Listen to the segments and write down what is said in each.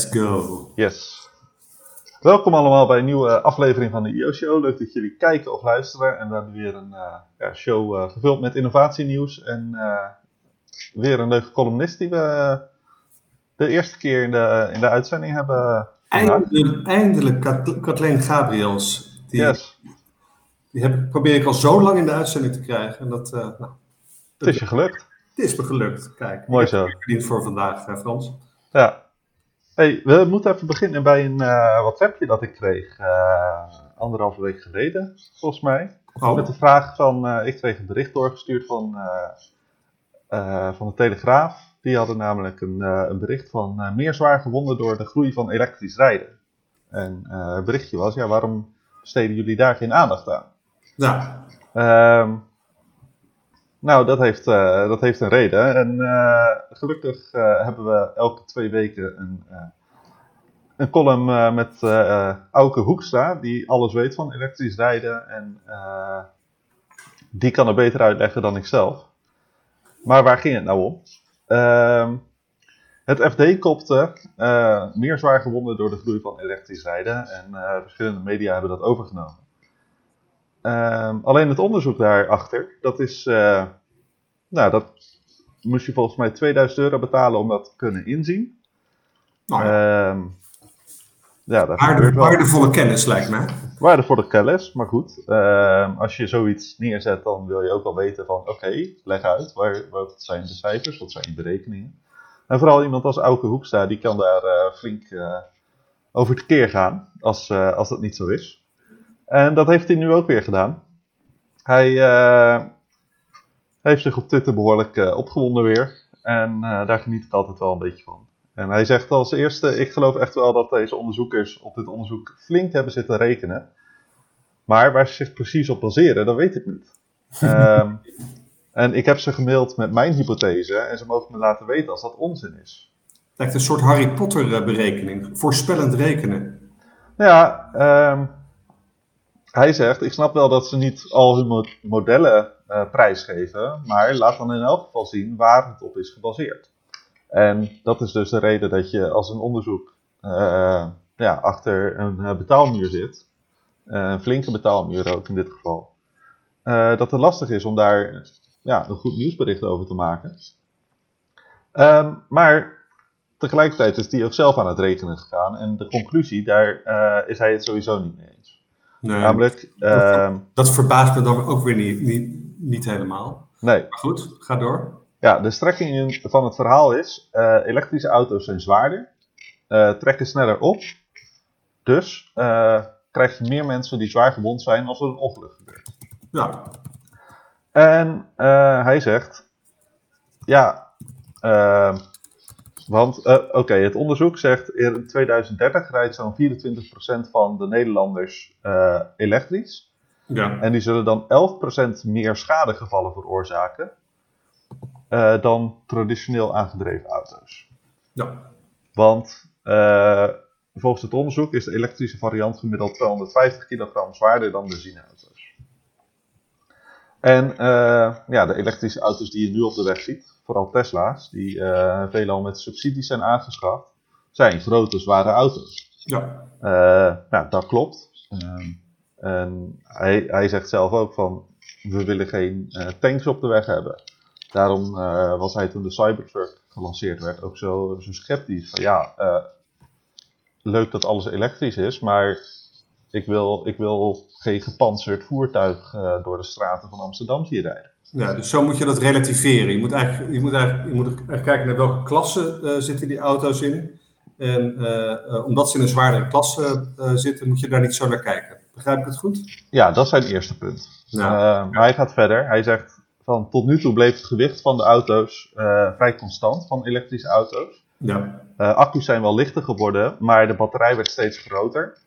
Let's go. Yes. Welkom allemaal bij een nieuwe aflevering van de IO Show. Leuk dat jullie kijken of luisteren. En we hebben weer een uh, ja, show uh, gevuld met innovatienieuws. En uh, weer een leuke columnist die we de eerste keer in de, in de uitzending hebben Eindelijk, eindelijk Kathleen Gabriels. Die, yes. die heb, probeer ik al zo lang in de uitzending te krijgen. En dat, nou, het is je gelukt. Het is me gelukt. Kijk, Mooi zo. Verdiend voor vandaag, Frans. Ja. Hey, we moeten even beginnen bij een uh, WhatsAppje dat ik kreeg uh, anderhalve week geleden, volgens mij. Oh. Met de vraag van, uh, ik kreeg een bericht doorgestuurd van, van de Telegraaf. Die hadden namelijk een, een bericht van meer zwaar gewonden door de groei van elektrisch rijden. En het berichtje was, ja, waarom besteden jullie daar geen aandacht aan? Ja. Ehm, nou, dat heeft, uh, dat heeft een reden. En uh, gelukkig uh, hebben we elke twee weken een, een column met Auke Hoekstra, die alles weet van elektrisch rijden. En die kan het beter uitleggen dan ik zelf. Maar waar ging het nou om? Ehm, het FD kopte meer zwaar gewonden door de groei van elektrisch rijden. En verschillende media hebben dat overgenomen. Um, alleen het onderzoek daarachter, dat is, uh, nou, dat moest je volgens mij 2000 euro betalen om dat te kunnen inzien. Nou, um, ja, dat Waarde, waardevolle kennis lijkt mij. Waardevolle kennis, maar goed. Um, als je zoiets neerzet, dan wil je ook wel weten van, oké, okay, leg uit, waar, wat zijn de cijfers, wat zijn de berekeningen. En vooral iemand als Auke Hoekstra, die kan daar uh, flink uh, over tekeer gaan, als, uh, als dat niet zo is. En dat heeft hij nu ook weer gedaan. Hij heeft zich op Twitter behoorlijk opgewonden weer. En daar geniet ik altijd wel een beetje van. En hij zegt als eerste, ik geloof echt wel dat deze onderzoekers op dit onderzoek flink hebben zitten rekenen. Maar waar ze zich precies op baseren, dat weet ik niet. um, en ik heb ze gemaild met mijn hypothese en ze mogen me laten weten als dat onzin is. Lijkt een soort Harry Potter berekening, voorspellend rekenen. Ja, um, hij zegt, ik snap wel dat ze niet al hun modellen uh, prijsgeven, maar laat dan in elk geval zien waar het op is gebaseerd. En dat is dus de reden dat je als een onderzoek uh, ja, achter een uh, betaalmuur zit, een flinke betaalmuur ook in dit geval, dat het lastig is om daar ja, een goed nieuwsbericht over te maken. Um, maar tegelijkertijd is hij ook zelf aan het rekenen gegaan en de conclusie, daar is hij het sowieso niet mee eens. Nee, Namelijk, dat, uh, dat, verbaast me dan ook weer niet, niet, niet helemaal. Nee. Maar goed, ga door. Ja, de strekking van het verhaal is: uh, elektrische auto's zijn zwaarder, uh, trekken sneller op. Dus uh, krijg je meer mensen die zwaar gewond zijn als er een ongeluk gebeurt. Ja. En hij zegt: Ja, want, uh, oké, okay, het onderzoek zegt in 2030 rijdt zo'n 24% van de Nederlanders elektrisch. Ja. En die zullen dan 11% meer schadegevallen veroorzaken uh, dan traditioneel aangedreven auto's. Ja. Want volgens het onderzoek is de elektrische variant gemiddeld 250 kilogram zwaarder dan benzineauto's. En ja, de elektrische auto's die je nu op de weg ziet, vooral Tesla's, die veelal met subsidies zijn aangeschaft, zijn grote, zware auto's. Ja. Nou, dat klopt. Um, en hij, hij zegt zelf ook van, we willen geen uh, tanks op de weg hebben. Daarom was hij toen de Cybertruck gelanceerd werd ook zo, zo sceptisch. Van, ja, leuk dat alles elektrisch is, maar ik wil, ik wil geen gepantserd voertuig door de straten van Amsterdam zien rijden. Ja, dus zo moet je dat relativeren. Je moet eigenlijk, je moet eigenlijk, je moet eigenlijk kijken naar welke klasse zitten die auto's in. En omdat ze in een zwaardere klasse zitten, moet je daar niet zo naar kijken. Begrijp ik het goed? Ja, dat is zijn eerste punt. Ja. Maar hij gaat verder. Hij zegt van tot nu toe bleef het gewicht van de auto's vrij constant, van elektrische auto's. Ja. accu's zijn wel lichter geworden, maar de batterij werd steeds groter.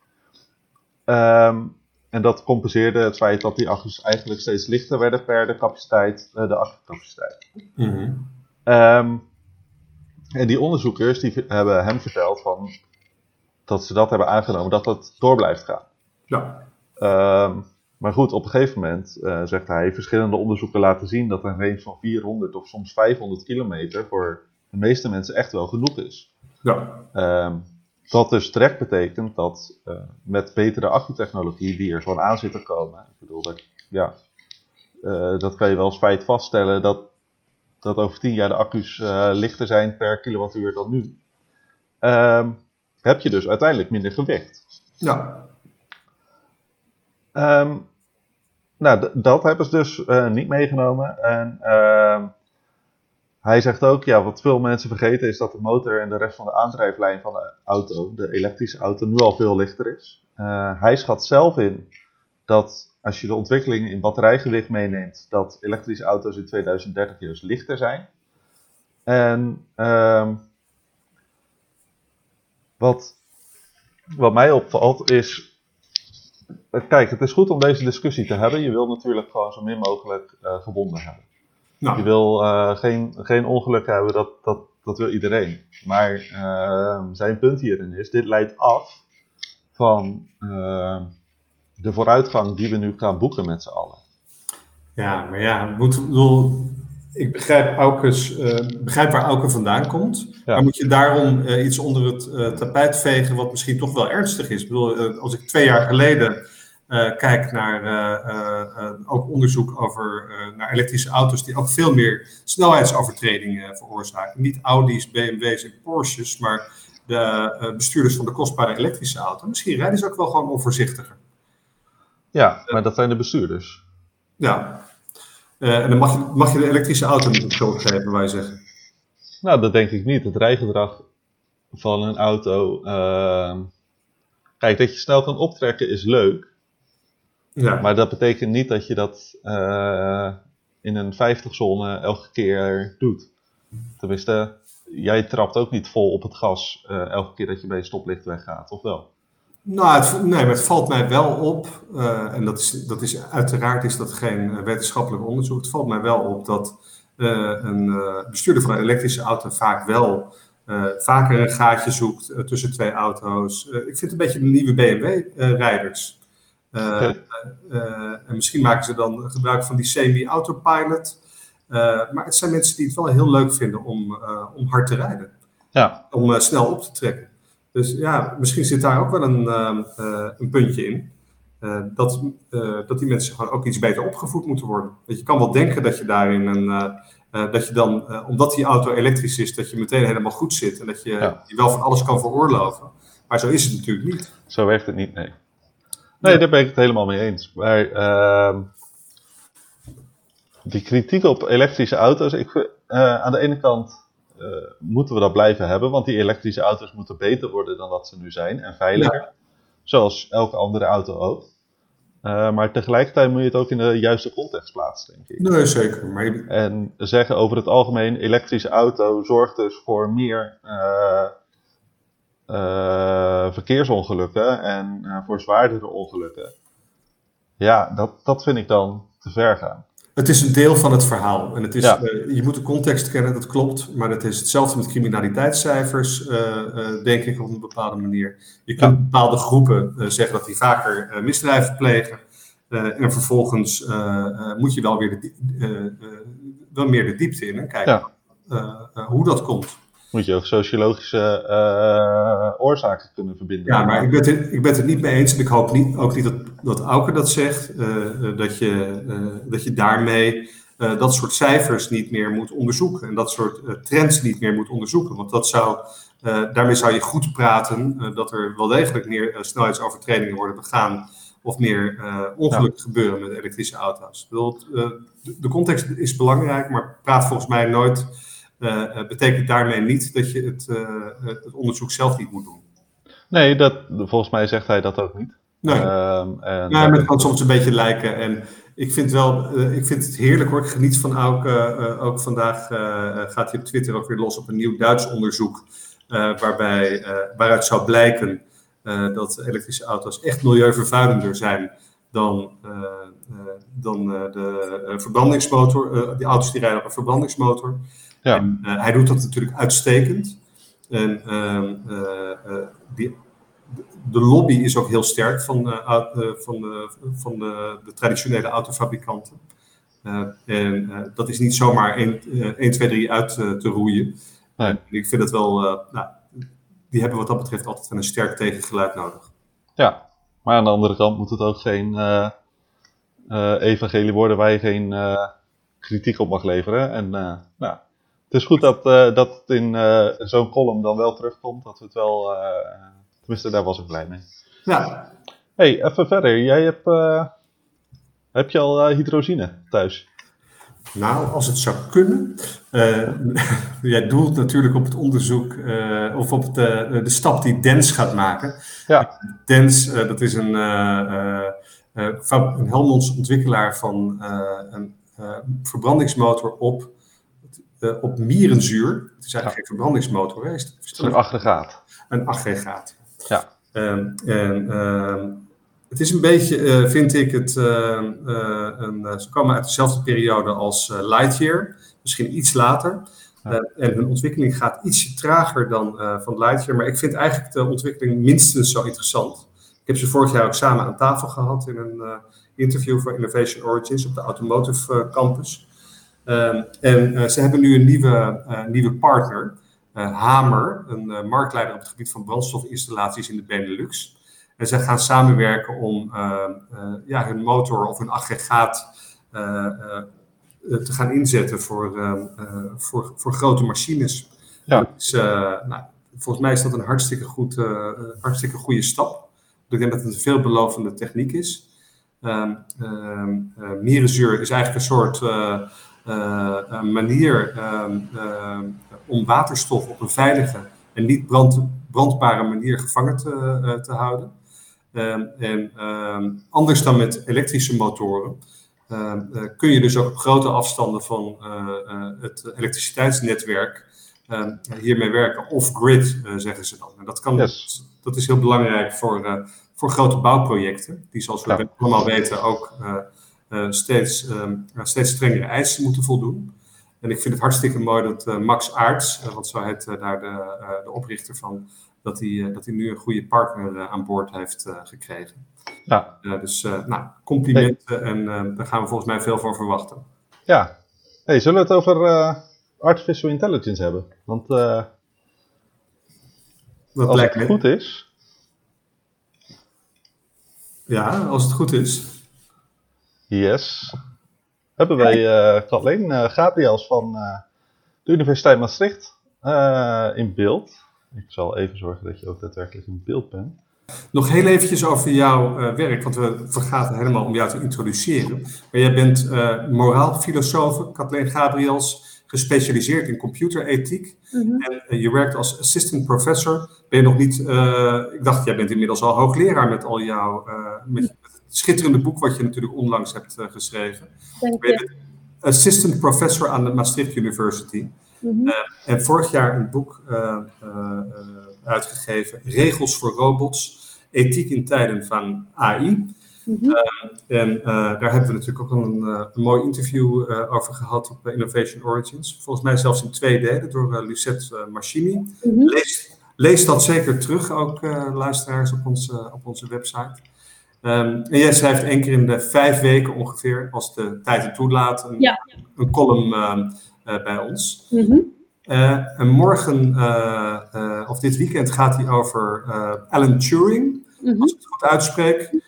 Um, En dat compenseerde het feit dat die accu's eigenlijk steeds lichter werden per de capaciteit, uh, de accupaciteit. Mm -hmm. um, en die onderzoekers die hebben hem verteld van, dat ze dat hebben aangenomen, dat dat door blijft gaan. Ja. Um, maar goed, op een gegeven moment, uh, zegt hij, verschillende onderzoeken laten zien dat een range van 400 of soms 500 kilometer voor de meeste mensen echt wel genoeg is. Ja. Ehm, wat dus direct betekent dat uh, met betere accutechnologie die er gewoon aan zit te komen. Ik bedoel, dat, ja, uh, dat kan je wel spijt vaststellen dat, dat over tien jaar de accu's lichter zijn per kilowattuur dan nu. Um, heb je dus uiteindelijk minder gewicht. Ja. Um, nou, dat hebben ze dus niet meegenomen. En ehm, hij zegt ook, ja, wat veel mensen vergeten is dat de motor en de rest van de aandrijflijn van de auto, de elektrische auto, nu al veel lichter is. Uh, hij schat zelf in dat als je de ontwikkeling in batterijgewicht meeneemt, dat elektrische auto's in 2030 juist lichter zijn. En um, wat, wat mij opvalt is, kijk, het is goed om deze discussie te hebben. Je wil natuurlijk gewoon zo min mogelijk uh, gewonden hebben. Nou. Je wil uh, geen, geen ongeluk hebben, dat, dat, dat wil iedereen. Maar uh, zijn punt hierin is, dit leidt af van uh, de vooruitgang die we nu gaan boeken met z'n allen. Ja, maar ja, moet, bedoel, ik begrijp, Aukes, begrijp waar Auke vandaan komt. Ja. Maar moet je daarom iets onder het tapijt vegen wat misschien toch wel ernstig is? Ik bedoel, als ik twee jaar geleden uh, kijk naar uh, uh, ook onderzoek over naar elektrische auto's die ook veel meer snelheidsovertredingen veroorzaken. Niet Audi's, BMW's en Porsches, maar de bestuurders van de kostbare elektrische auto. Misschien rijden ze ook wel gewoon onvoorzichtiger. Ja, maar dat zijn de bestuurders. Ja. en dan mag je, mag je de elektrische auto niet op schuld geven, wij zeggen. Nou, dat denk ik niet. Het rijgedrag van een auto. kijk, dat je snel kan optrekken is leuk. Ja. Maar dat betekent niet dat je dat uh, in een 50-zone elke keer doet. Tenminste, jij trapt ook niet vol op het gas uh, elke keer dat je bij je stoplicht weggaat, of wel? Nou, het, nee, maar het valt mij wel op, uh, en dat is, dat is uiteraard is dat geen wetenschappelijk onderzoek. Het valt mij wel op dat een bestuurder van een elektrische auto vaak wel vaker een gaatje zoekt tussen twee auto's. ik vind het een beetje de nieuwe BMW-rijders. Uh, uh, en misschien maken ze dan gebruik van die semi-autopilot. Uh, maar het zijn mensen die het wel heel leuk vinden om, om hard te rijden. Ja. Om snel op te trekken. Dus ja, misschien zit daar ook wel een, een puntje in. dat, dat die mensen gewoon ook iets beter opgevoed moeten worden. Want je kan wel denken dat je daarin een. dat je dan, omdat die auto elektrisch is, dat je meteen helemaal goed zit. En dat je, Ja. je wel van alles kan veroorloven. Maar zo is het natuurlijk niet. Zo werkt het niet, nee. Nee, daar ben ik het helemaal mee eens. Maar uh, die kritiek op elektrische auto's, ik, uh, aan de ene kant uh, moeten we dat blijven hebben, want die elektrische auto's moeten beter worden dan dat ze nu zijn en veiliger. Ja. Zoals elke andere auto ook. Uh, maar tegelijkertijd moet je het ook in de juiste context plaatsen, denk ik. Nee, zeker. Maar. En zeggen over het algemeen, elektrische auto zorgt dus voor meer verkeersongelukken en uh, voor zwaardere ongelukken. Ja, dat, dat vind ik dan te ver gaan. Het is een deel van het verhaal. En het is, Ja. uh, je moet de context kennen, dat klopt. Maar het is hetzelfde met criminaliteitscijfers, denk ik, op een bepaalde manier. Je kunt Ja. bepaalde groepen zeggen dat die vaker misdrijven plegen. en vervolgens moet je wel, weer de, wel meer de diepte in en kijken Ja. hoe dat komt. Moet je ook sociologische uh, oorzaken kunnen verbinden. Ja, maar ik ben, het, ik ben het niet mee eens. En ik hoop niet, ook niet dat, dat Auke dat zegt. eh, eh, dat, je, eh, dat je daarmee eh, dat soort cijfers niet meer moet onderzoeken. En dat soort eh, trends niet meer moet onderzoeken. Want dat zou, eh, daarmee zou je goed praten eh, dat er wel degelijk meer eh, snelheidsovertredingen worden begaan. Of meer eh, ongelukken gebeuren met elektrische auto's. Ik bedoel, eh, de, de context is belangrijk, maar praat volgens mij nooit. Eh, eh, betekent daarmee niet dat je het, eh, het onderzoek zelf niet moet doen. Nee, dat, volgens mij zegt hij dat ook niet. Nee. Ehm, en Ja, maar het kan soms een beetje lijken. En ik vind, wel, ik vind het heerlijk hoor. Ik geniet van Auke. eh, ook vandaag gaat hij op Twitter ook weer los op een nieuw Duits onderzoek. waarbij, waaruit zou blijken dat elektrische auto's echt milieuvervuilender zijn dan, dan de verbrandingsmotor. die auto's die rijden op een verbrandingsmotor. Ja. En, eh, hij doet dat natuurlijk uitstekend. En ehm, eh, eh, die, de lobby is ook heel sterk van, van, de, van de, de traditionele autofabrikanten. En dat is niet zomaar 1, 1 2, 3 uit te roeien. Nee. Ik vind het wel, nou, die hebben wat dat betreft altijd een sterk tegengeluid nodig. Ja, maar aan de andere kant moet het ook geen evangelie worden waar je geen kritiek op mag leveren. En nou, het is goed dat, dat het in zo'n column dan wel terugkomt, dat we het wel, tenminste daar was ik blij mee. Ja. hey, even verder. Jij hebt, heb je al hydrozine thuis? Nou, als het zou kunnen. Jij doelt natuurlijk op het onderzoek of op de, de stap die Dens gaat maken. Ja. Dens, dat is een, een Helmonds ontwikkelaar van een verbrandingsmotor op, op mierenzuur. Het is eigenlijk ja. geen verbrandingsmotor geweest. Een aggregaat. Een aggregaat. Ja. en ehm, het is een beetje, uh, vind ik, het, uh, een, ze komen uit dezelfde periode als Lightyear, misschien iets later. Ja. en hun ontwikkeling gaat iets trager dan van Lightyear, maar ik vind eigenlijk de ontwikkeling minstens zo interessant. Ik heb ze vorig jaar ook samen aan tafel gehad in een interview voor Innovation Origins op de Automotive Campus. Ehm, en ze hebben nu een nieuwe, nieuwe partner, Hamer, een marktleider op het gebied van brandstofinstallaties in de Benelux. En zij gaan samenwerken om uh, ja, hun motor of hun aggregaat te gaan inzetten voor, voor, voor grote machines. Ja. Dus, nou, volgens mij is dat een hartstikke, goed, hartstikke goede stap. Ik denk dat het een veelbelovende techniek is. Ehm, ehm, mierenzuur is eigenlijk een soort manier om waterstof op een veilige en niet brand, brandbare manier gevangen te, te houden. Ehm, en ehm, anders dan met elektrische motoren ehm, eh, kun je dus ook op grote afstanden van eh, eh, het elektriciteitsnetwerk hiermee werken. Off-grid zeggen ze dan. En dat, kan, yes. dat is heel belangrijk voor, voor grote bouwprojecten, die zoals we ja. allemaal weten ook steeds, steeds strengere eisen moeten voldoen. En ik vind het hartstikke mooi dat Max Aarts, want zo heet daar de, de oprichter van dat hij, dat hij nu een goede partner aan boord heeft gekregen. Ja. dus nou, complimenten en daar gaan we volgens mij veel van verwachten. Ja. Hey, zullen we het over artificial intelligence hebben? Want dat als lijkt het me. goed is... Ja, als het goed is. Yes. Hebben wij uh, Kathleen uh, Gabriels van uh, de Universiteit Maastricht in beeld. Ik zal even zorgen dat je ook daadwerkelijk in beeld bent. Nog heel eventjes over jouw uh, werk, want we vergaten helemaal om jou te introduceren. Maar jij bent uh, moraalfilosoof, Kathleen Gabriels, gespecialiseerd in computerethiek. Mhm. Mm -hmm. En uh, je werkt als assistant professor. Ben je nog niet, ik dacht, jij bent inmiddels al hoogleraar met al jouw, met schitterende boek wat je natuurlijk onlangs hebt geschreven. Dank je. assistant professor aan de Maastricht University. Mm -hmm. uh, en vorig jaar een boek uh, uitgegeven, Regels voor Robots, Ethiek in tijden van AI. Mm -hmm. en daar hebben we natuurlijk ook een, een mooi interview over gehad op Innovation Origins. Volgens mij zelfs in twee delen door Lucette Machini. Mm -hmm. lees, lees, dat zeker terug, ook luisteraars, op onze, op onze website. Um, en jij schrijft één keer in de vijf weken ongeveer, als de tijd het toelaat, een, ja. een column uh, bij ons. Mm -hmm. uh, en morgen, uh, of dit weekend, gaat hij over Alan Turing, mm -hmm. als ik het goed uitspreek.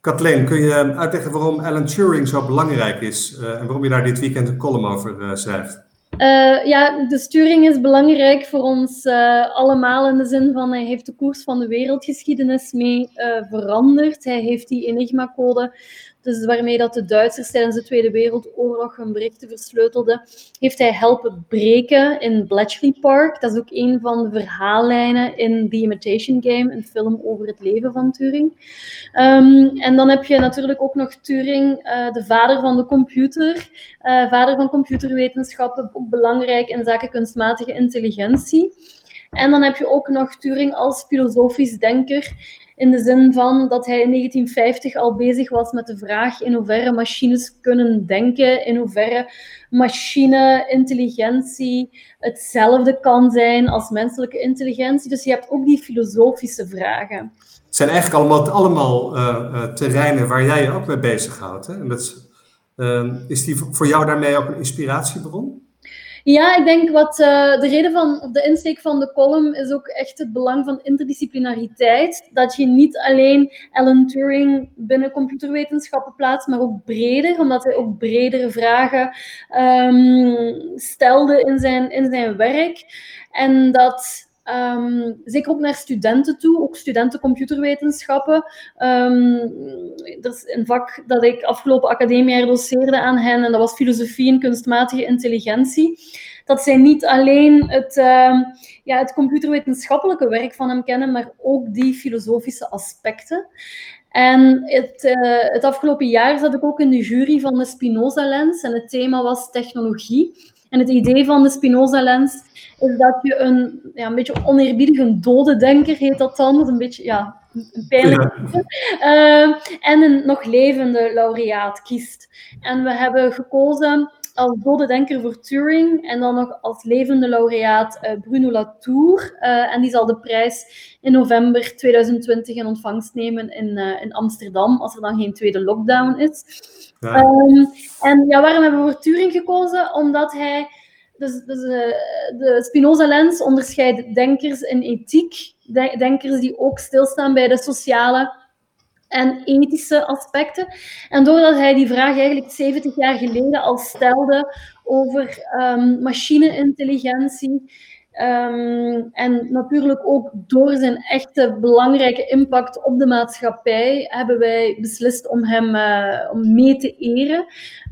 Kathleen, kun je uitleggen waarom Alan Turing zo belangrijk is en waarom je daar dit weekend een column over schrijft? Uh, ja, de Turing is belangrijk voor ons uh, allemaal in de zin van hij heeft de koers van de wereldgeschiedenis mee uh, veranderd. Hij heeft die Enigma-code, dus waarmee dat de Duitsers tijdens de Tweede Wereldoorlog hun berichten versleutelden, heeft hij helpen breken in Bletchley Park. Dat is ook een van de verhaallijnen in The Imitation Game, een film over het leven van Turing. Um, en dan heb je natuurlijk ook nog Turing, de vader van de computer, vader van computerwetenschappen, ook belangrijk in zaken kunstmatige intelligentie. En dan heb je ook nog Turing als filosofisch denker, in de zin van dat hij in 1950 al bezig was met de vraag in hoeverre machines kunnen denken, in hoeverre machine-intelligentie hetzelfde kan zijn als menselijke intelligentie. Dus je hebt ook die filosofische vragen. Het zijn eigenlijk allemaal, allemaal uh, uh, terreinen waar jij je ook mee bezighoudt. Hè? En dat uh, is die voor jou daarmee ook een inspiratiebron? Ja, ik denk wat uh, de reden van, de insteek van de column is ook echt het belang van interdisciplinariteit. Dat je niet alleen Alan Turing binnen computerwetenschappen plaatst, maar ook breder, omdat hij ook bredere vragen um, stelde in zijn, in zijn werk. En dat Um, zeker ook naar studenten toe, ook studenten computerwetenschappen. Um, er is een vak dat ik afgelopen academiejaar doseerde aan hen, en dat was filosofie en kunstmatige intelligentie. Dat zij niet alleen het, uh, ja, het computerwetenschappelijke werk van hem kennen, maar ook die filosofische aspecten. En het, uh, het afgelopen jaar zat ik ook in de jury van de Spinoza-lens en het thema was technologie. En het idee van de Spinoza-lens is dat je een, ja, een beetje oneerbiedige dode denker, heet dat dan, dat is een beetje ja, een pijnlijk ja. uh, en een nog levende laureaat kiest. En we hebben gekozen als dode denker voor Turing en dan nog als levende laureaat uh, Bruno Latour. Uh, en die zal de prijs in november 2020 in ontvangst nemen in, uh, in Amsterdam, als er dan geen tweede lockdown is. Ja. Um, en ja, waarom hebben we voor Turing gekozen? Omdat hij dus, dus uh, de Spinoza-lens onderscheidt denkers in ethiek, denkers die ook stilstaan bij de sociale en ethische aspecten. En doordat hij die vraag eigenlijk 70 jaar geleden al stelde over um, machine-intelligentie, um, en natuurlijk ook door zijn echte belangrijke impact op de maatschappij hebben wij beslist om hem uh, om mee te eren.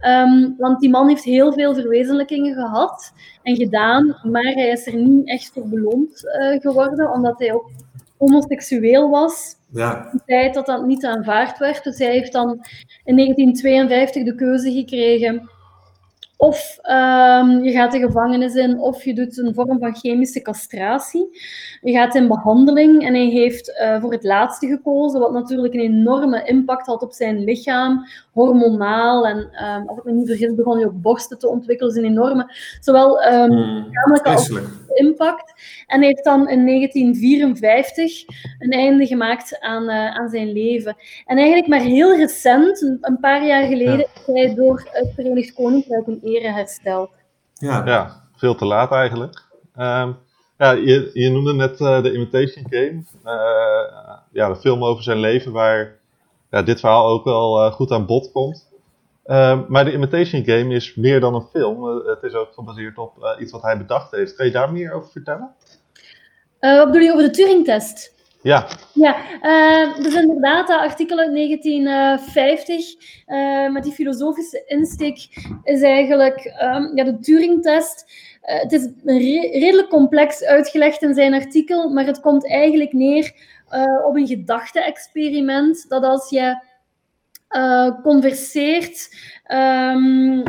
Um, want die man heeft heel veel verwezenlijkingen gehad en gedaan, maar hij is er niet echt voor beloond uh, geworden, omdat hij ook homoseksueel was. Ja. De tijd dat dat niet aanvaard werd. Dus hij heeft dan in 1952 de keuze gekregen of um, je gaat de gevangenis in, of je doet een vorm van chemische castratie. Je gaat in behandeling en hij heeft uh, voor het laatste gekozen, wat natuurlijk een enorme impact had op zijn lichaam, hormonaal. En um, als ik me niet vergis, begon hij ook borsten te ontwikkelen. Dus een enorme, zowel um, lichamelijke als impact. En hij heeft dan in 1954 een einde gemaakt aan, uh, aan zijn leven. En eigenlijk maar heel recent, een, een paar jaar geleden, ja. is hij door het Verenigd Koninkrijk in ere hersteld. Ja, ja veel te laat eigenlijk. Um, ja, je, je noemde net uh, The Imitation Game. Uh, ja, de film over zijn leven waar ja, dit verhaal ook wel uh, goed aan bod komt. Uh, maar The Imitation Game is meer dan een film. Uh, het is ook gebaseerd op uh, iets wat hij bedacht heeft. Kan je daar meer over vertellen? wat bedoel je over de Turing-test? Ja. Ja, dus inderdaad, dat artikel uit 1950 met die filosofische insteek is eigenlijk um, ja, de Turing-test. het is re redelijk complex uitgelegd in zijn artikel, maar het komt eigenlijk neer op een gedachte-experiment dat als je uh, converseert um,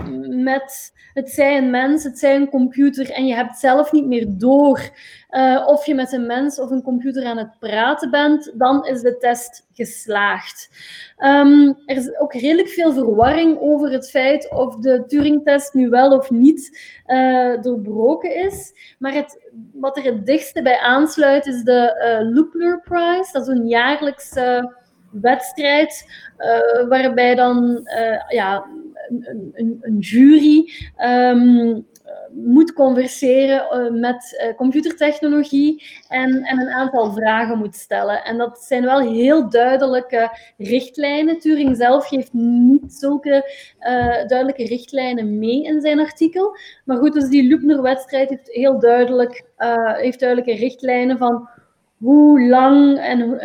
met het zij een mens, het zij een computer en je hebt zelf niet meer door uh, of je met een mens of een computer aan het praten bent, dan is de test geslaagd. Um, er is ook redelijk veel verwarring over het feit of de Turing-test nu wel of niet uh, doorbroken is. Maar het, wat er het dichtste bij aansluit is de Loopler Prize. Dat is een jaarlijkse wedstrijd, uh, waarbij dan uh, ja, een, een, een jury um, moet converseren uh, met computertechnologie en, en een aantal vragen moet stellen. En dat zijn wel heel duidelijke richtlijnen. Turing zelf geeft niet zulke duidelijke richtlijnen mee in zijn artikel. Maar goed, dus die Loopner-wedstrijd heeft heel duidelijk, heeft duidelijke richtlijnen van hoe lang en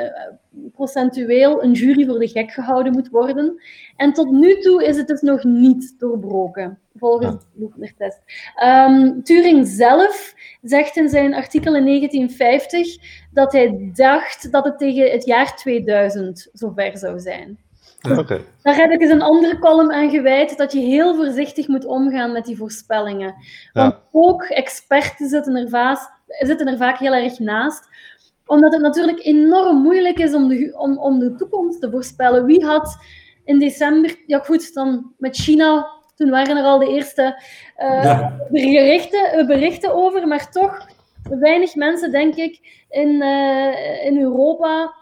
procentueel een jury voor de gek gehouden moet worden. En tot nu toe is het dus nog niet doorbroken, volgens de Loefner-test. Um, Turing zelf zegt in zijn artikel in 1950 dat hij dacht dat het tegen het jaar 2000 zover zou zijn. Okay. Daar heb ik eens een andere column aan gewijd, dat je heel voorzichtig moet omgaan met die voorspellingen. Want ja. ook experten zitten er, zitten er vaak heel erg naast omdat het natuurlijk enorm moeilijk is om de, om, om de toekomst te voorspellen. Wie had in december, ja goed, dan met China, toen waren er al de eerste uh, ja. berichten, berichten over, maar toch, weinig mensen, denk ik, in, uh, in Europa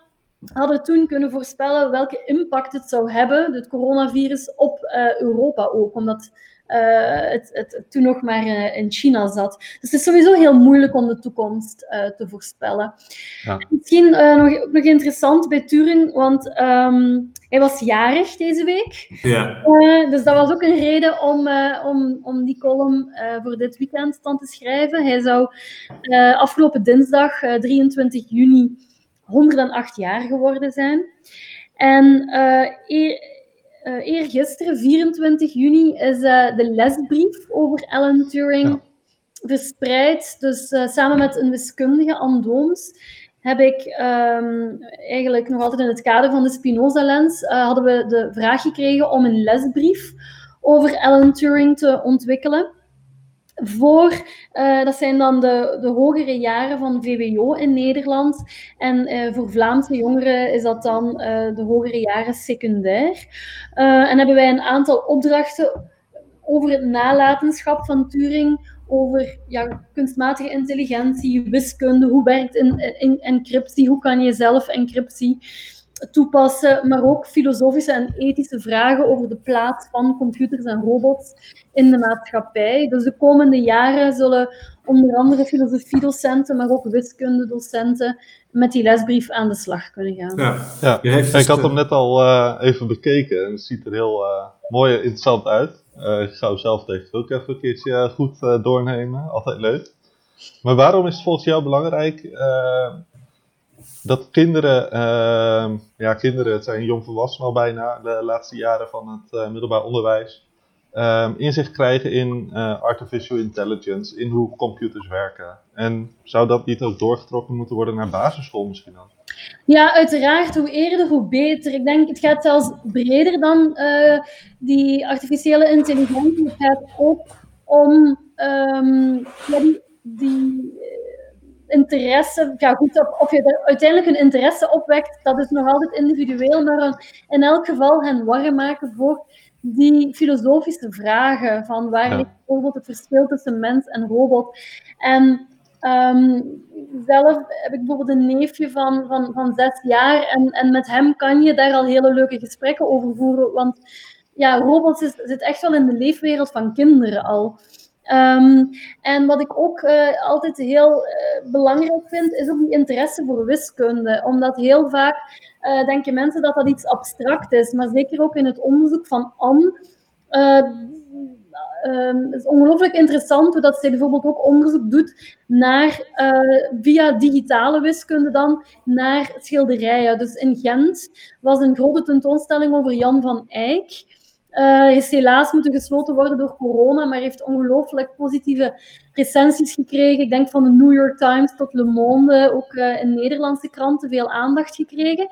hadden toen kunnen voorspellen welke impact het zou hebben, het coronavirus, op uh, Europa ook. Omdat het, het, toen nog maar in China zat. Dus het is sowieso heel moeilijk om de toekomst te voorspellen. Ja. Misschien nog, nog interessant bij Turing, want ehm, hij was jarig deze week. Ja. dus dat was ook een reden om, om, om die column voor dit weekend dan te schrijven. Hij zou afgelopen dinsdag, 23 juni, 108 jaar geworden zijn. En uh, uh, eergisteren, 24 juni, is uh, de lesbrief over Alan Turing verspreid. Dus samen met een wiskundige, Anne Dooms, heb ik um, eigenlijk nog altijd in het kader van de Spinoza-lens, hadden we de vraag gekregen om een lesbrief over Alan Turing te ontwikkelen voor, uh, dat zijn dan de, de hogere jaren van VWO in Nederland. En uh, voor Vlaamse jongeren is dat dan uh, de hogere jaren secundair. en hebben wij een aantal opdrachten over het nalatenschap van Turing, over ja, kunstmatige intelligentie, wiskunde, hoe werkt in, in, encryptie, hoe kan je zelf encryptie toepassen, maar ook filosofische en ethische vragen over de plaats van computers en robots in de maatschappij. Dus de komende jaren zullen onder andere filosofiedocenten, maar ook wiskundedocenten met die lesbrief aan de slag kunnen gaan. Ja, ja. ik had hem net al uh, even bekeken en het ziet er heel uh, mooi en interessant uit. Uh, ik zou zelf tegen ook even een keertje goed doornemen, altijd leuk. Maar waarom is het volgens jou belangrijk dat kinderen, uh, ja, kinderen, het zijn jongvolwassenen al bijna, de laatste jaren van het uh, middelbaar onderwijs, uh, inzicht krijgen in uh, artificial intelligence, in hoe computers werken. En zou dat niet ook doorgetrokken moeten worden naar basisschool misschien dan? Ja, uiteraard. Hoe eerder, hoe beter. Ik denk, het gaat zelfs breder dan uh, die artificiële intelligentie. Het gaat ook om um, ja, die, die interesse, ja goed, of, of je er uiteindelijk een interesse opwekt, dat is nog altijd individueel, maar in elk geval hen warm maken voor die filosofische vragen van waar ja. ligt bijvoorbeeld het verschil tussen mens en robot. En um, zelf heb ik bijvoorbeeld een neefje van, van, van zes jaar en, en met hem kan je daar al hele leuke gesprekken over voeren, want ja, robots zit echt wel in de leefwereld van kinderen al. Um, en wat ik ook uh, altijd heel uh, belangrijk vind, is ook die interesse voor wiskunde. Omdat heel vaak uh, denken mensen dat dat iets abstract is. Maar zeker ook in het onderzoek van Anne. Um, het is ongelooflijk interessant hoe dat bijvoorbeeld ook onderzoek doet naar, via digitale wiskunde dan, naar schilderijen. Dus in Gent was een grote tentoonstelling over Jan van Eyck. Uh, is helaas moeten gesloten worden door corona, maar heeft ongelooflijk positieve recensies gekregen. Ik denk van de New York Times tot Le Monde, ook uh, in Nederlandse kranten, veel aandacht gekregen.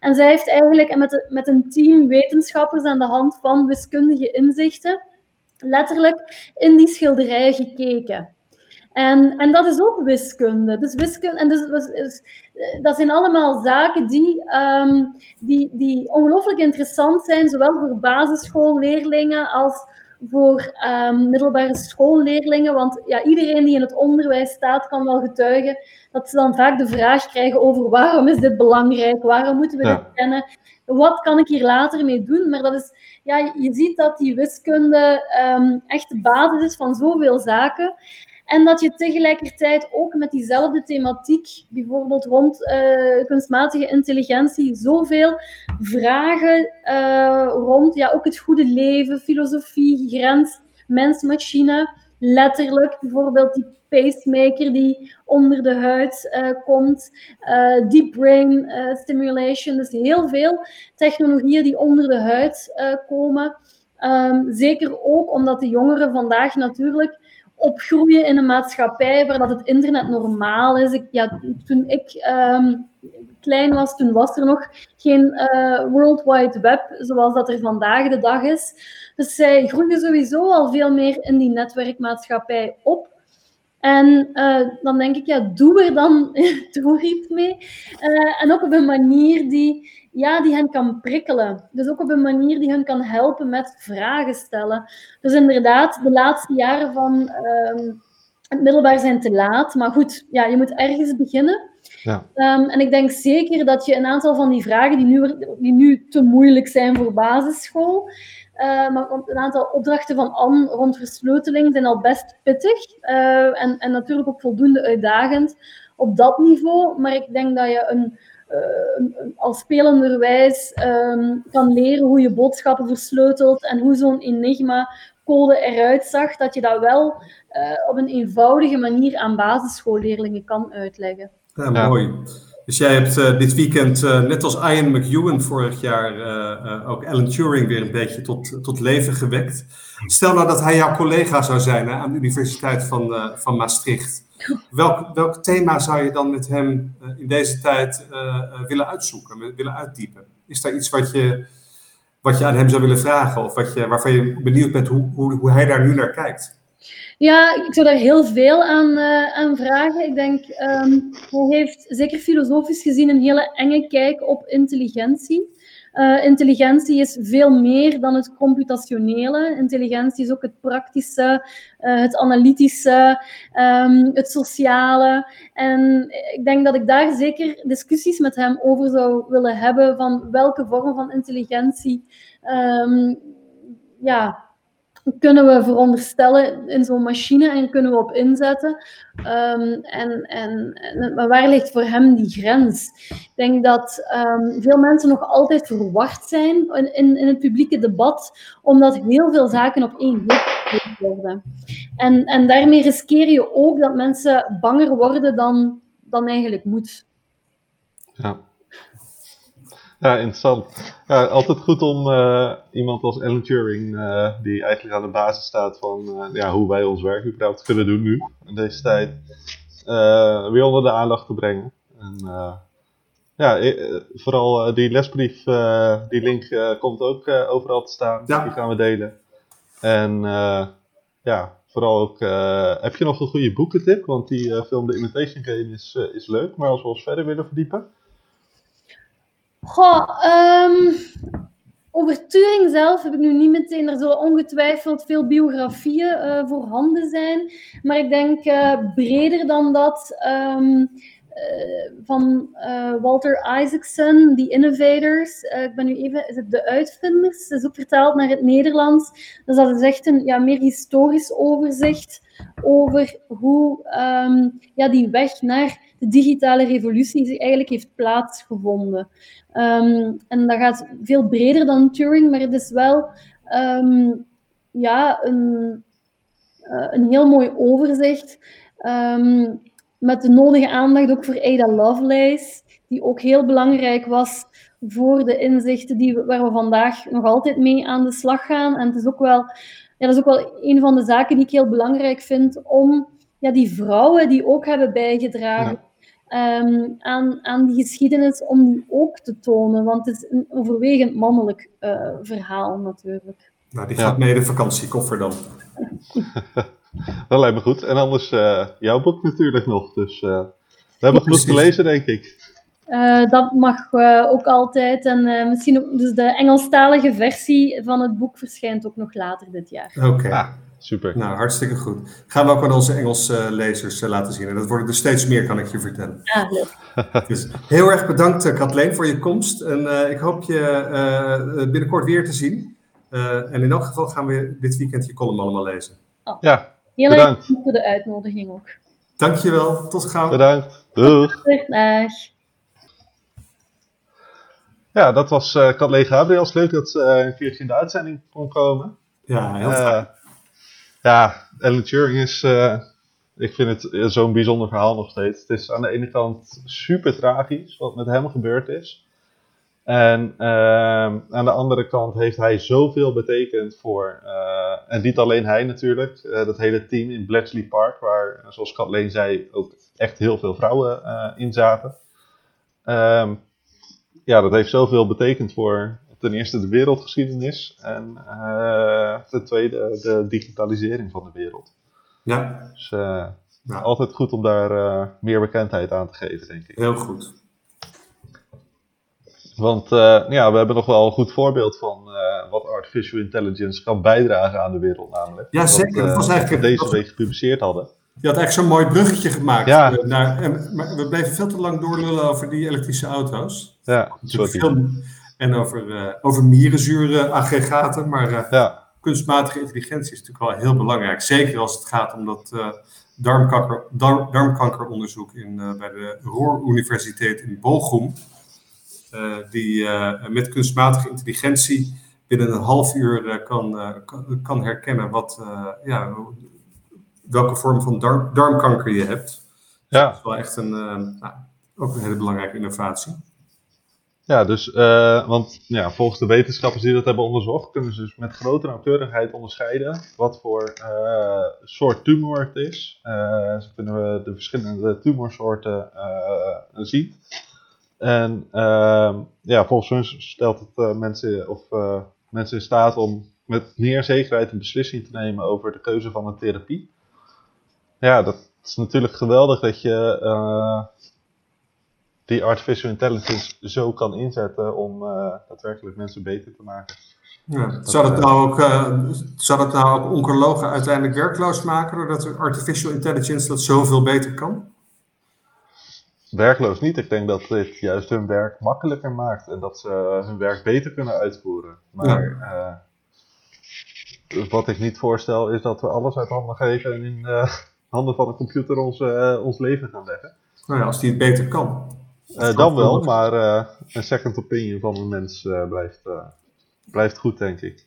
En zij heeft eigenlijk met, met een team wetenschappers aan de hand van wiskundige inzichten letterlijk in die schilderijen gekeken. En, en dat is ook wiskunde. Dus wiskunde en dus, dus, dus dat zijn allemaal zaken die, um, die, die ongelooflijk interessant zijn, zowel voor basisschoolleerlingen als voor um, middelbare schoolleerlingen. Want ja, iedereen die in het onderwijs staat, kan wel getuigen dat ze dan vaak de vraag krijgen over waarom is dit belangrijk, waarom moeten we dit kennen, wat kan ik hier later mee doen. Maar dat is, ja, je ziet dat die wiskunde um, echt de basis is van zoveel zaken. En dat je tegelijkertijd ook met diezelfde thematiek, bijvoorbeeld rond uh, kunstmatige intelligentie, zoveel vragen uh, rond ja, ook het goede leven, filosofie, grens, mens-machine, letterlijk bijvoorbeeld die pacemaker die onder de huid uh, komt, deep brain stimulation, dus heel veel technologieën die onder de huid komen. Um, zeker ook omdat de jongeren vandaag natuurlijk opgroeien in een maatschappij waar dat het internet normaal is. Ik, ja, toen ik um, klein was, toen was er nog geen uh, World Wide Web zoals dat er vandaag de dag is. Dus zij groeien sowieso al veel meer in die netwerkmaatschappij op. En uh, dan denk ik, ja, doe er dan er iets mee. Uh, en ook op een manier die ja, die hen kan prikkelen. Dus ook op een manier die hen kan helpen met vragen stellen. Dus inderdaad, de laatste jaren van, het middelbaar zijn te laat. Maar goed, ja, je moet ergens beginnen. Ja. Ehm, en ik denk zeker dat je een aantal van die vragen die nu, die nu te moeilijk zijn voor basisschool, uh, maar een aantal opdrachten van Anne rond versleuteling zijn al best pittig uh, en, en natuurlijk ook voldoende uitdagend op dat niveau. Maar ik denk dat je een, uh, een als spelenderwijs um, kan leren hoe je boodschappen versleutelt en hoe zo'n enigma-code eruit zag, dat je dat wel op een eenvoudige manier aan basisschoolleerlingen kan uitleggen. Ja, mooi. Dus jij hebt uh, dit weekend, uh, net als Ian McEwan vorig jaar, ook Alan Turing weer een beetje tot, tot leven gewekt. Stel nou dat hij jouw collega zou zijn aan de Universiteit van, van Maastricht. Welk, welk thema zou je dan met hem in deze tijd willen uitzoeken, willen uitdiepen? Is daar iets wat je, wat je aan hem zou willen vragen of wat je, waarvan je benieuwd bent hoe, hoe, hoe hij daar nu naar kijkt? Ja, ik zou daar heel veel aan, uh, aan vragen. Ik denk, um, hij heeft zeker filosofisch gezien een hele enge kijk op intelligentie. Uh, intelligentie is veel meer dan het computationele. Intelligentie is ook het praktische, uh, het analytische, um, het sociale. En ik denk dat ik daar zeker discussies met hem over zou willen hebben van welke vorm van intelligentie um, ja, kunnen we veronderstellen in zo'n machine en kunnen we op inzetten. Um, en, en, maar waar ligt voor hem die grens? Ik denk dat um, veel mensen nog altijd verwacht zijn in, in, het publieke debat, omdat heel veel zaken op één hoop worden. En, en daarmee riskeer je ook dat mensen banger worden dan, dan eigenlijk moet. Ja. Ja, interessant. Ja, altijd goed om uh, iemand als Alan Turing, uh, die eigenlijk aan de basis staat van uh, ja, hoe wij ons werk überhaupt kunnen doen nu, in deze tijd, weer onder de aandacht te brengen. En ja, vooral die lesbrief, die link komt ook overal te staan. Ja. Die gaan we delen. En ja, vooral ook, heb je nog een goede boekentip? Want die film The Imitation Game is, is leuk, maar als we ons verder willen verdiepen. Um, over Turing zelf heb ik nu niet meteen. Er zullen ongetwijfeld veel biografieën uh, voorhanden zijn. Maar ik denk uh, breder dan dat. Um, uh, van Walter Isaacson, The Innovators. ik ben nu even, is het De Uitvinders? Dat is ook vertaald naar het Nederlands. Dus dat is echt een ja, meer historisch overzicht over hoe um, ja, die weg naar de digitale revolutie eigenlijk heeft plaatsgevonden. Um, en dat gaat veel breder dan Turing, maar het is wel um, ja, een, uh, een heel mooi overzicht. Met de nodige aandacht ook voor Ada Lovelace, die ook heel belangrijk was voor de inzichten die we, waar we vandaag nog altijd mee aan de slag gaan. En het is ook wel, ja, dat is ook wel een van de zaken die ik heel belangrijk vind om ja, die vrouwen die ook hebben bijgedragen. Ja um, aan, aan die geschiedenis om die ook te tonen. Want het is een overwegend mannelijk uh, verhaal natuurlijk. Nou, die gaat ja. mee de vakantiekoffer dan. dat lijkt me goed. En anders uh, jouw boek natuurlijk nog. Dus uh, we hebben genoeg te lezen, denk ik. Uh, dat mag uh, ook altijd. En uh, misschien ook, dus de Engelstalige versie van het boek verschijnt ook nog later dit jaar. Oké. Okay. Ah, super. Nou, hartstikke goed. Gaan we ook aan onze Engelse lezers laten zien. En dat worden er steeds meer, kan ik je vertellen. Ah, leuk. dus heel erg bedankt, Kathleen, voor je komst. En ik hoop je binnenkort weer te zien. en in elk geval gaan we dit weekend je column allemaal lezen. Oh. Ja, Heel bedankt. erg voor de uitnodiging ook. Dankjewel. Tot gauw. Bedankt. Doeg. Dag. Ja, dat was uh, Kathleen Gabriels. Leuk dat ze uh, een keertje in de uitzending kon komen. Ja, heel fijn. Uh, ja, Alan Turing is, ik vind het zo'n bijzonder verhaal nog steeds. Het is aan de ene kant super tragisch wat met hem gebeurd is. En aan de andere kant heeft hij zoveel betekend voor, en niet alleen hij natuurlijk, dat hele team in Bletchley Park, waar, zoals Kathleen zei, ook echt heel veel vrouwen in zaten. Um, ja, dat heeft zoveel betekend voor ten eerste de wereldgeschiedenis en uh, ten tweede de digitalisering van de wereld. Ja. Dus uh, ja. altijd goed om daar uh, meer bekendheid aan te geven, denk ik. Heel goed. Want ja, we hebben nog wel een goed voorbeeld van wat artificial intelligence kan bijdragen aan de wereld namelijk. Ja, zeker. Dat, was eigenlijk deze week gepubliceerd hadden. Je had echt zo'n mooi bruggetje gemaakt. Ja. eh, Naar, en, maar we bleven veel te lang doorlullen over die elektrische auto's. Ja, sorry. en over, eh over mierenzuuraggregaten. Maar eh, Ja, kunstmatige intelligentie is natuurlijk wel heel belangrijk. Zeker als het gaat om dat darmkanker, dar- darmkankeronderzoek in, bij de Roer Universiteit in Bochum. Die met kunstmatige intelligentie binnen een half uur kan, kan, kan herkennen wat, ja, welke vorm van darm, darmkanker je hebt. ja. Dat is wel echt een, eh, nou, ook een hele belangrijke innovatie. Ja, dus, eh, want ja, volgens de wetenschappers die dat hebben onderzocht, kunnen ze dus met grote nauwkeurigheid onderscheiden wat voor eh, soort tumor het is. Zo kunnen we de verschillende tumorsoorten zien. En ehm, ja, volgens hun stelt het mensen, of, mensen in staat om met meer zekerheid een beslissing te nemen over de keuze van een therapie. Ja, dat is natuurlijk geweldig dat je eh, die artificial intelligence zo kan inzetten om eh, daadwerkelijk mensen beter te maken. Ja. Zou, dat nou ook, eh, zou dat nou ook oncologen uiteindelijk werkloos maken doordat artificial intelligence dat zoveel beter kan? Werkloos niet. Ik denk dat dit juist hun werk makkelijker maakt en dat ze hun werk beter kunnen uitvoeren. Maar wat ik niet voorstel is dat we alles uit handen geven en in handen van een computer ons, eh, ons leven gaan leggen. Nou ja, als die het beter kan. Eh, dan wel, maar eh, een second opinion van een mens blijft, blijft goed, denk ik.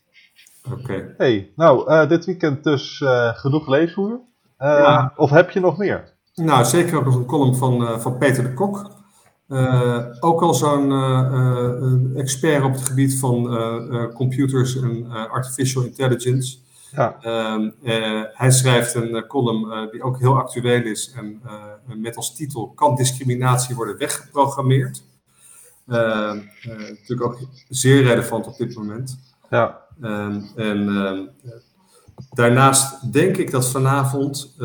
Oké. Hey, nou, dit weekend dus genoeg leesvoer. Ja. Of heb je nog meer? Nou, zeker ook nog een column van, van Peter de Kok. Ook al zo'n expert op het gebied van computers en artificial intelligence. Ja, Ehm, eh, hij schrijft een eh, column eh, die ook heel actueel is en met als titel Kan discriminatie worden weggeprogrammeerd? Ehm, eh, natuurlijk ook zeer relevant op dit moment. ja, Ehm, en daarnaast denk ik dat vanavond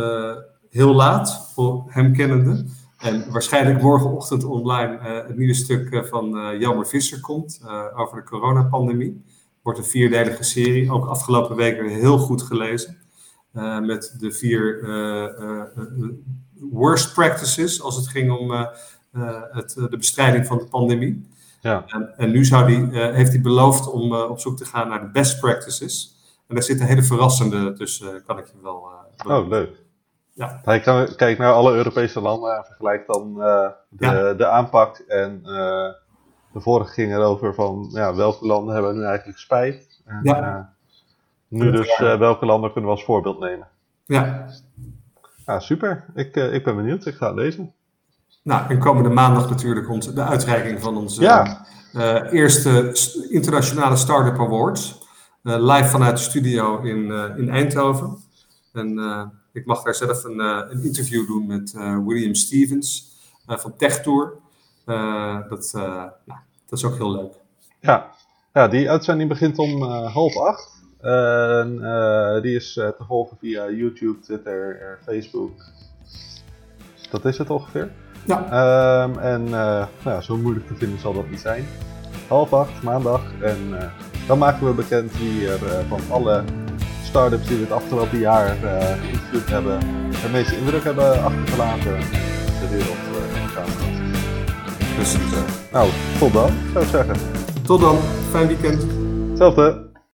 heel laat, voor hem kennende, en waarschijnlijk morgenochtend online eh, het nieuwe stuk van Jelmer Visser komt over de coronapandemie. Wordt een vierdelige serie, ook afgelopen weken heel goed gelezen. Eh, met de vier eh, eh, worst practices als het ging om het, de bestrijding van de pandemie. ja. En, en nu zou die, heeft hij beloofd om op zoek te gaan naar de best practices. En daar zitten hele verrassende tussen, kan ik je wel. Oh, leuk. Ja. Hij kan, kijkt naar alle Europese landen en vergelijkt dan de, Ja. de aanpak. En de vorige ging erover van ja, welke landen hebben nu eigenlijk spijt. En, Ja. eh, nu dus eh, welke landen kunnen we als voorbeeld nemen. ja. Ja, super. Ik, eh, ik ben benieuwd. Ik ga het lezen. Nou, en komende maandag natuurlijk onze, de uitreiking van onze Ja. eerste st- internationale Startup Awards. Eh, live vanuit de studio in, in Eindhoven. En ik mag daar zelf een, een interview doen met William Stevens van TechTour. Eh dat, eh, dat is ook heel leuk. Ja. ja, die uitzending begint om eh, half acht. En, die is te volgen via YouTube, Twitter, Facebook. Dat is het ongeveer. Ja, Ehm, en nou ja, zo moeilijk te vinden zal dat niet zijn. Half acht, maandag. En dan maken we bekend wie er van alle start-ups die we het afgelopen jaar geïnterviewd hebben, de meeste indruk hebben achtergelaten en de wereld. Precies. Nou, tot dan, zou ik zeggen. Tot dan, fijn weekend. Hetzelfde.